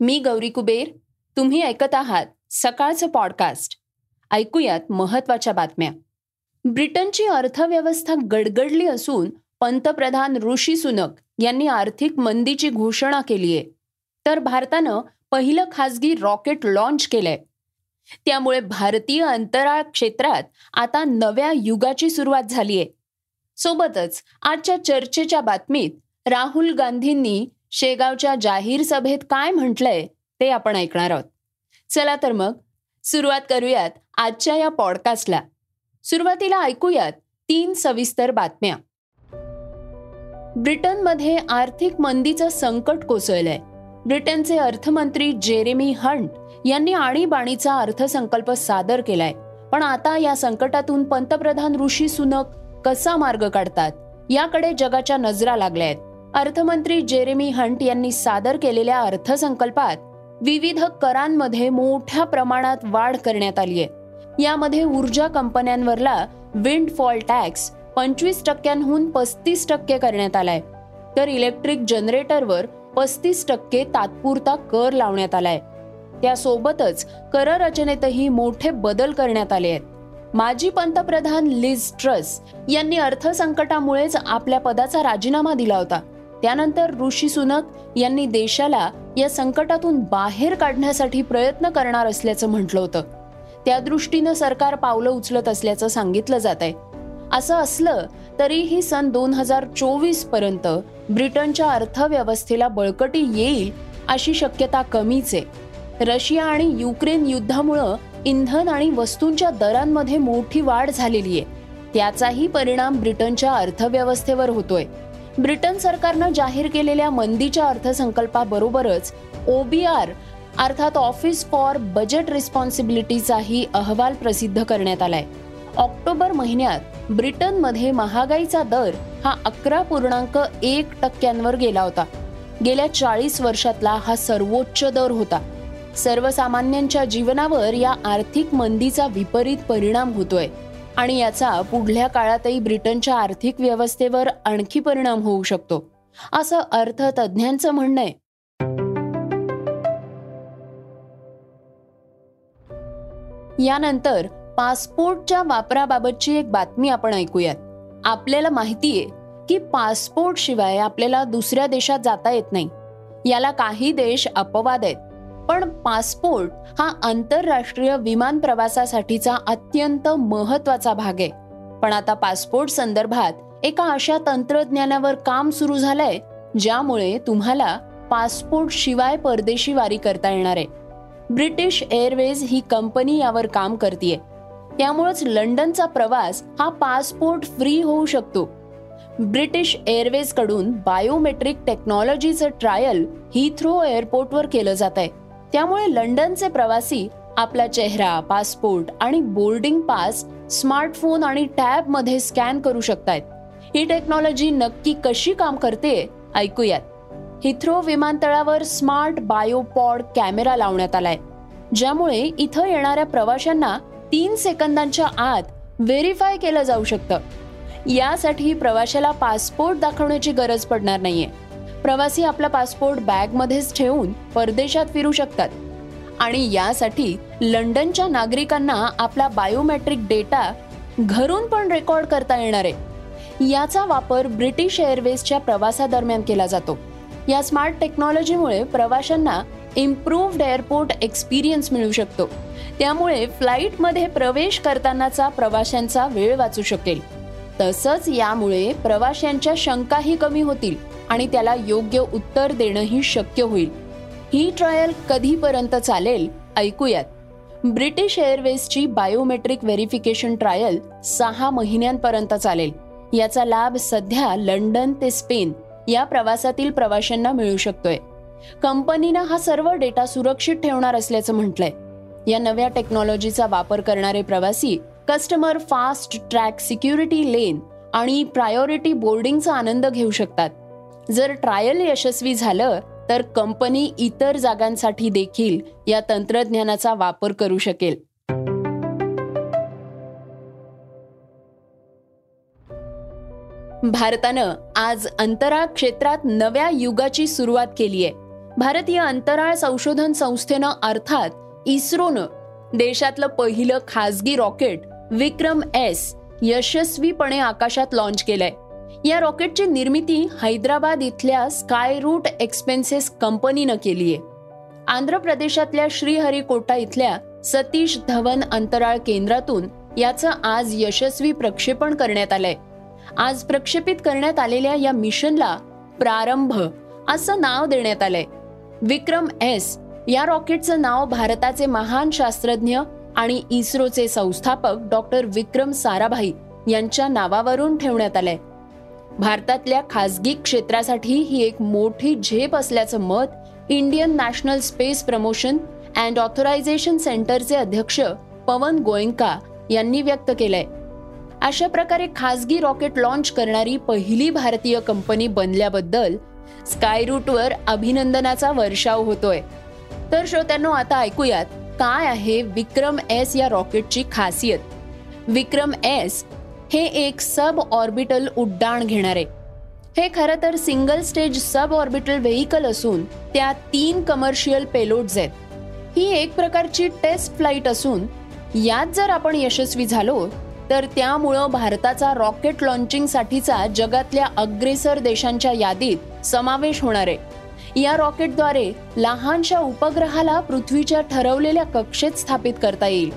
मी गौरी कुबेर तुम्ही ऐकत आहात सकाळचं पॉडकास्ट ऐकूयात महत्त्वाच्या बातम्या. ब्रिटनची अर्थव्यवस्था गडगडली असून पंतप्रधान ऋषी सुनक यांनी आर्थिक मंदीची घोषणा केली आहे. तर भारतानं पहिलं खासगी रॉकेट लॉन्च केलंय. त्यामुळे भारतीय अंतराळ क्षेत्रात आता नव्या युगाची सुरुवात झालीय सोबतच आजच्या चर्चेच्या बातमीत राहुल गांधींनी शेगावच्या जाहीर सभेत काय म्हटलंय ते आपण ऐकणार आहोत. चला तर मग सुरुवात करूयात आजच्या या पॉडकास्टला. सुरुवातीला ऐकूयात तीन सविस्तर बातम्या. ब्रिटनमध्ये आर्थिक मंदीचं संकट कोसळलंय. ब्रिटनचे अर्थमंत्री जेरेमी हंट यांनी आणीबाणीचा अर्थसंकल्प सादर केलाय. पण आता या संकटातून पंतप्रधान ऋषी सुनक कसा मार्ग काढतात? याकडे जगाच्या नजरा लागल्या आहेत अर्थमंत्री जेरेमी हंट यांनी सादर केलेल्या अर्थसंकल्पात विविध करांमध्ये मोठ्या प्रमाणात वाढ करण्यात आली आहे यामध्ये ऊर्जा कंपन्यांवरला विंड फॉल टॅक्स पंचवीस टक्क्यांहून पस्तीस टक्के करण्यात आलाय. तर इलेक्ट्रिक जनरेटरवर पस्तीस टक्के तात्पुरता कर लावण्यात आलाय. त्यासोबतच कररचनेतही मोठे बदल करण्यात आले आहेत. माजी पंतप्रधान लिज ट्रस यांनी अर्थसंकटामुळेच आपल्या पदाचा राजीनामा दिला होता. त्यानंतर ऋषी सुनक यांनी देशाला या संकटातून बाहेर काढण्यासाठी प्रयत्न करणार असल्याचं म्हटलं होतं. त्या दृष्टीनं सरकार पावलं उचलत असल्याचं सांगितलं जात आहे. असं असलं तरीही सन दोन हजार चोवीसपर्यंत ब्रिटनच्या अर्थव्यवस्थेला बळकटी येईल अशी शक्यता कमीच आहे. रशिया आणि युक्रेन युद्धामुळं इंधन आणि वस्तूंच्या दरांमध्ये मोठी वाढ झालेली आहे. त्याचाही परिणाम ब्रिटनच्या अर्थव्यवस्थेवर होतोय. ब्रिटन सरकारनं जाहीर केलेल्या मंदीच्या अर्थसंकल्पाबरोबरच ओबीआर अर्थात ऑफिस फॉर बजेट रिस्पॉन्सिबिलिटीचाही अहवाल प्रसिद्ध करण्यात आलाय. ऑक्टोबर महिन्यात ब्रिटनमध्ये महागाईचा दर हा अकरा पूर्णांक एक टक्क्यांवर गेला होता. गेल्या चाळीस वर्षातला हा सर्वोच्च दर होता. सर्वसामान्यांच्या जीवनावर या आर्थिक मंदीचा विपरीत परिणाम होतोय. आणि याचा पुढल्या काळातही ब्रिटनच्या आर्थिक व्यवस्थेवर आणखी परिणाम होऊ शकतो. असं अर्थतज्ञांचं म्हणणं आहे. यानंतर पासपोर्टच्या वापराबाबतची एक बातमी आपण ऐकूयात. आपल्याला माहितीये की पासपोर्ट शिवाय आपल्याला दुसऱ्या देशात जाता येत नाही. याला काही देश अपवाद आहेत. पण पासपोर्ट हा आंतरराष्ट्रीय विमान प्रवासासाठीचा अत्यंत महत्त्वाचा भाग आहे. पण आता पासपोर्ट संदर्भात एका अशा तंत्रज्ञानावर काम सुरू झालंय ज्यामुळे तुम्हाला पासपोर्ट शिवाय परदेशी वारी करता येणार आहे. ब्रिटिश एअरवेज ही कंपनी यावर काम करते त्यामुळेच लंडनचा प्रवास हा पासपोर्ट फ्री होऊ शकतो. ब्रिटिश एअरवेजकडून बायोमेट्रिक टेक्नॉलॉजीचं ट्रायल हिथ्रो एअरपोर्टवर केलं जात आहे त्यामुळे लंडनचे प्रवासी आपला चेहरा पासपोर्ट आणि बोर्डिंग पास स्मार्टफोन आणि टॅबमध्ये स्कॅन करू शकतात ही टेक्नॉलॉजी नक्की कशी काम करते ऐकूयात. हिथ्रो विमानतळावर स्मार्ट बायोपॉड कॅमेरा लावण्यात आलाय ज्यामुळे इथं येणाऱ्या प्रवाशांना तीन सेकंदांच्या आत व्हेरीफाय केलं जाऊ शकतं. यासाठी प्रवाशाला पासपोर्ट दाखवण्याची गरज पडणार नाहीये. प्रवासी आपला पासपोर्ट बॅगमध्येच ठेवून परदेशात फिरू शकतात. आणि यासाठी लंडनच्या नागरिकांना आपला बायोमेट्रिक डेटा घरून पण रेकॉर्ड करता येणार आहे. याचा वापर ब्रिटिश एअरवेजच्या प्रवासादरम्यान केला जातो. या स्मार्ट टेक्नॉलॉजीमुळे प्रवाशांना इम्प्रूव्ड एअरपोर्ट एक्सपिरियन्स मिळू शकतो. त्यामुळे फ्लाईटमध्ये प्रवेश करतानाचा प्रवाशांचा वेळ वाचू शकेल. तसंच यामुळे प्रवाशांच्या शंकाही कमी होतील आणि त्याला योग्य उत्तर देणंही शक्य होईल. ही ट्रायल कधीपर्यंत चालेल ऐकूयात. ब्रिटिश एअरवेजची बायोमेट्रिक व्हेरिफिकेशन ट्रायल सहा महिन्यांपर्यंत चालेल. याचा लाभ सध्या लंडन ते स्पेन या प्रवासातील प्रवाशांना मिळू शकतोय. कंपनीनं हा सर्व डेटा सुरक्षित ठेवणार असल्याचं म्हटलंय. या नव्या टेक्नॉलॉजीचा वापर करणारे प्रवासी customer fast track security lane आणि प्रायोरिटी बोर्डिंगचा आनंद घेऊ शकतात. जर ट्रायल यशस्वी झालं तर कंपनी इतर जागांसाठी देखील या तंत्रज्ञानाचा वापर करू शकेल. भारतानं आज अंतराळ क्षेत्रात नव्या युगाची सुरुवात केली आहे भारतीय अंतराळ संशोधन संस्थेनं अर्थात इस्रोनं देशातलं पहिलं खासगी रॉकेट विक्रम एस यशस्वीपणे आकाशात लॉन्च केलंय. या रॉकेटची निर्मिती हैदराबाद इथल्या स्काय रूट एक्सपेन्सेस कंपनीनं केली आहे आंध्र प्रदेशातल्या श्रीहरिकोटा इथल्या सतीश धवन अंतराळ केंद्रातून याचं आज यशस्वी प्रक्षेपण करण्यात आलंय. आज प्रक्षेपित करण्यात आलेल्या या मिशनला प्रारंभ असं नाव देण्यात आलंय. विक्रम एस या रॉकेटचं नाव भारताचे महान शास्त्रज्ञ आणि इस्रोचे संस्थापक डॉक्टर विक्रम साराभाई यांच्या नावावरून ठेवण्यात आलंय. भारतातल्या खासगी क्षेत्रासाठी ही एक मोठी झेप असल्याचं मत Indian National Space Promotion and Authorisation सेंटरचे अध्यक्ष पवन गोयंका यांनी व्यक्त केलंय. अशा प्रकारे खासगी रॉकेट लॉन्च करणारी पहिली भारतीय कंपनी बनल्याबद्दल स्काय रूटवर अभिनंदनाचा वर्षाव होतोय. तर श्रोत्यांनो आता ऐकूयात काय आहे विक्रम एस या रॉकेटची खासियत? विक्रम एस हे एक सब ऑर्बिटल उड्डाण घेणारे. हे खरं तर single stage sub orbital vehicle असून त्यात तीन कमर्शियल पेलोड्स आहेत. ही एक प्रकारची टेस्ट फ्लाईट असून यात जर आपण यशस्वी झालो तर त्यामुळं भारताचा रॉकेट लॉन्चिंगसाठीचा जगातल्या अग्रेसर देशांच्या यादीत समावेश होणार आहे. या रॉकेटद्वारे लहानशा उपग्रहाला पृथ्वीच्या ठरवलेल्या कक्षेत स्थापित करता येईल.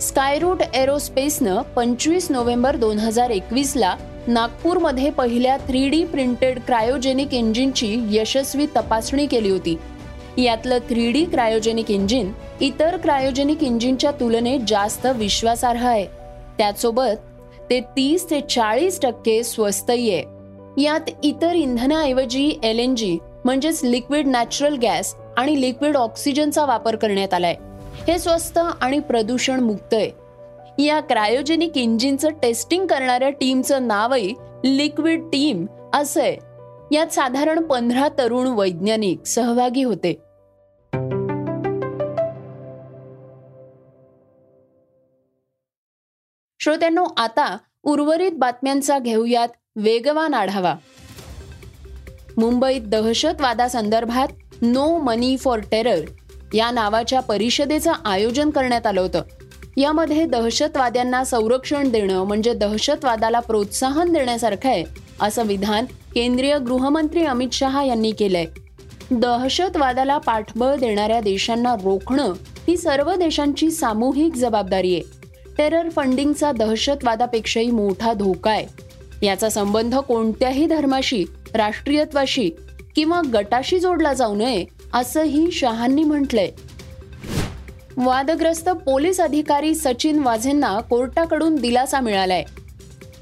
स्कायरूट एरोस्पेसनं पंचवीस नोव्हेंबर दोन हजार एकवीसला नागपूरमध्ये पहिल्या थ्री डी प्रिंटेड क्रायोजेनिक इंजिनची यशस्वी तपासणी केली होती. यातलं थ्री डी क्रायोजेनिक इंजिन इतर क्रायोजेनिक इंजिनच्या तुलनेत जास्त विश्वासार्ह आहे. त्याचसोबत ते तीस ते चाळीस टक्के स्वस्तही आहे. यात इतर इंधनाऐवजी एल एन जी म्हणजेच लिक्विड नॅचरल गॅस आणि लिक्विड ऑक्सिजनचा वापर करण्यात आलाय. हे स्वस्त आणि प्रदूषण मुक्त आहे. या क्रायोजेनिक इंजिनचं टेस्टिंग करणाऱ्या टीमचं नावही लिक्विड टीम असं आहे. यात साधारण पंधरा तरुण वैज्ञानिक सहभागी होते. श्रोत्यांनो आता उर्वरित बातम्यांचा घेऊयात वेगवान आढावा. मुंबईत दहशतवादासंदर्भात नो मनी फॉर टेरर या नावाच्या परिषदेचं आयोजन करण्यात आलं होतं. यामध्ये दहशतवाद्यांना संरक्षण देणं म्हणजे दहशतवादाला प्रोत्साहन देण्यासारखं आहे असं विधान केंद्रीय गृहमंत्री अमित शहा यांनी केलंय. दहशतवादाला पाठबळ देणाऱ्या देशांना रोखणं ही सर्व देशांची सामूहिक जबाबदारी आहे. टेरर फंडिंगचा दहशतवादापेक्षाही मोठा धोका आहे. याचा संबंध कोणत्याही धर्माशी राष्ट्रीयत्वाशी किंवा गटाशी जोडला जाऊ नये असंही शहांनी म्हटलंय. वादग्रस्त पोलीस अधिकारी सचिन वाझेंना कोर्टाकडून दिलासा मिळालाय.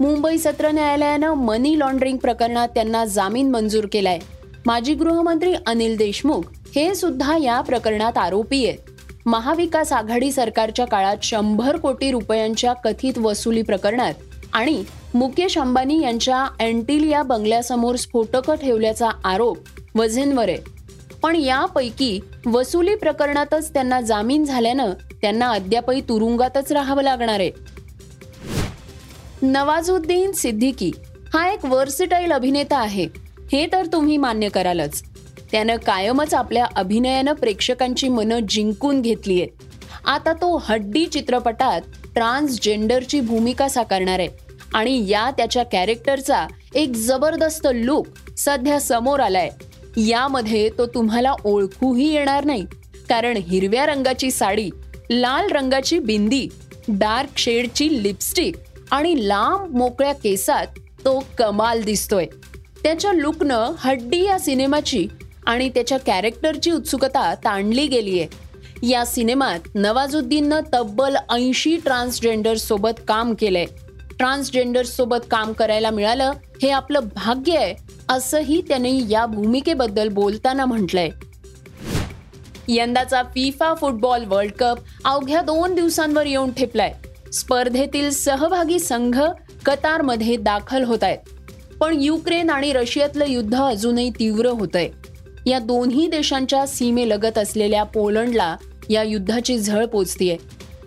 मुंबई सत्र न्यायालयानं मनी लॉन्ड्रिंग प्रकरणात त्यांना जामीन मंजूर केलाय. माजी गृहमंत्री अनिल देशमुख हे सुद्धा या प्रकरणात आरोपी आहेत. महाविकास आघाडी सरकारच्या काळात शंभर कोटी रुपयांच्या कथित वसुली प्रकरणात आणि मुकेश अंबानी यांच्या अँटील या बंगल्यासमोर स्फोटकं ठेवल्याचा आरोप वझेंवर. आहे पण यापैकी वसुली प्रकरणातच त्यांना जामीन झाल्यानं त्यांना अद्यापही तुरुंगातच राहावं लागणार आहे. नवाजुद्दीन सिद्दीकी हा एक वर्सिटाईल अभिनेता आहे. हे तर तुम्ही मान्य करालच. त्यानं कायमच आपल्या अभिनयानं प्रेक्षकांची मनं जिंकून घेतली आहेत आता तो हड्डी चित्रपटात ट्रान्सजेंडरची भूमिका साकारणार आहे. आणि या त्याच्या कॅरेक्टरचा एक जबरदस्त लुक सध्या समोर आलाय. यामध्ये तो तुम्हाला ओळखूही येणार नाही. कारण हिरव्या रंगाची साडी लाल रंगाची बिंदी डार्क शेडची लिपस्टिक आणि लांब मोकळ्या केसात तो कमाल दिसतोय. त्याच्या लुकनं हड्डी या सिनेमाची आणि त्याच्या कॅरेक्टरची उत्सुकता ताणली गेली आहे या सिनेमात नवाजुद्दीननं तब्बल ऐंशी ट्रान्सजेंडर सोबत काम केलंय. ट्रान्सजेंडर सोबत काम करायला मिळालं हे आपलं भाग्य आहे असंही त्यांनी या भूमिकेबद्दल बोलताना म्हटलंय. यंदाचा फिफा फुटबॉल वर्ल्ड कप अवघ्या दोन दिवसांवर येऊन ठेपलाय. स्पर्धेतील सहभागी संघ कतारमध्ये दाखल होत आहेत पण युक्रेन आणि रशियातलं युद्ध अजूनही तीव्र होतंय. या दोन्ही देशांच्या सीमेलगत असलेल्या पोलंडला या युद्धाची झळ पोचतीये.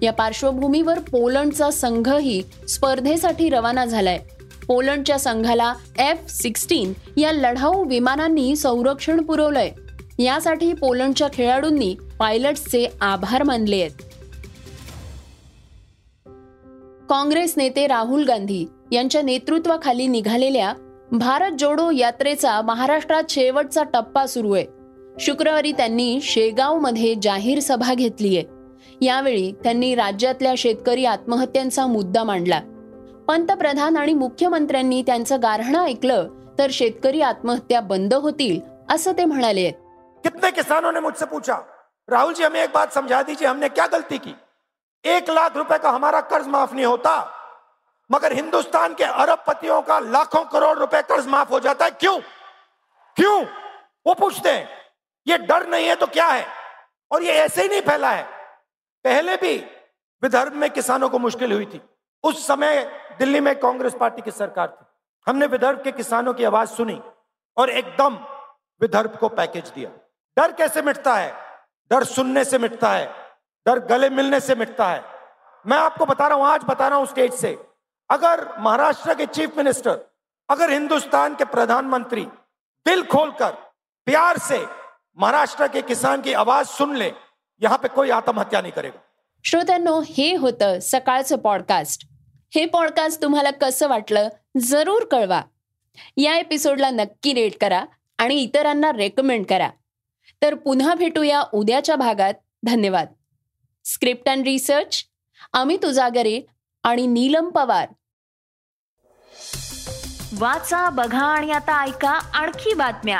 या पार्श्वभूमीवर पोलंडचा संघही स्पर्धेसाठी रवाना झालाय. पोलंडच्या संघाला एफ सिक्स्टीन या लढाऊ विमानांनी संरक्षण पुरवलंय. यासाठी पोलंडच्या खेळाडूंनी पायलट्सचे आभार मानले आहेत. काँग्रेस नेते राहुल गांधी यांच्या नेतृत्वाखाली निघालेल्या भारत जोडो यात्रेचा महाराष्ट्रात शेवटचा टप्पा सुरू आहे. शुक्रवारी त्यांनी शेगावमध्ये जाहीर सभा घेतलीय. यावेळी त्यांनी राज्यातल्या शेतकरी आत्महत्यांचा मुद्दा मांडला. पंतप्रधान आणि मुख्यमंत्र्यांनी त्यांचं गारहाणं ऐकलं तर शेतकरी आत्महत्या बंद होतील असं ते म्हणाले. कितने किसानों ने मुझसे पूछा राहुल जी हमें एक बात समझा दीजिए हमने क्या गलती की? एक लाख रुपए का हमारा कर्ज माफ नहीं होता मगर हिंदुस्तान के अरब पतियों का लाखों करोड़ रुपए कर्ज माफ हो जाता है क्यों? क्यों? वो पूछते हैं ये डर नहीं है तो क्या है? और ये ऐसे ही नहीं फैला है पहले भी विदर्भ में किसानों को मुश्किल हुई थी। उस समय दिल्ली में कांग्रेस पार्टी की सरकार थी। हमने विदर्भ के किसानों की आवाज़ सुनी और एकदम विदर्भ को पैकेज दिया। डर कैसे मिटता है? डर सुनने से मिटता है, डर गले मिलने से मिटता है। मैं आपको बता रहा हूँ, आज बता रहा हूँ स्टेज से। अगर महाराष्ट्र के चीफ मिनिस्टर, अगर हिंदुस्तान के प्रधानमंत्री दिल खोलकर प्यार से महाराष्ट्र के किसान की आवाज़ सुन ले यहां पे कोई आत्महत्या नहीं करेगा। श्रोत्यांनो हे होतं सकाळचं पॉडकास्ट हे पॉडकास्ट तुम्हाला कसं वाटलं जरूर कळवा. या एपिसोडला नक्की रेट करा आणि इतरांना रेकमेंड करा. तर पुन्हा भेटूया उद्याच्या भागात. धन्यवाद. Script and research Amit Ujagare आणि नीलम पवार. वाचा बघा आणि आता ऐका आणखी बातम्या.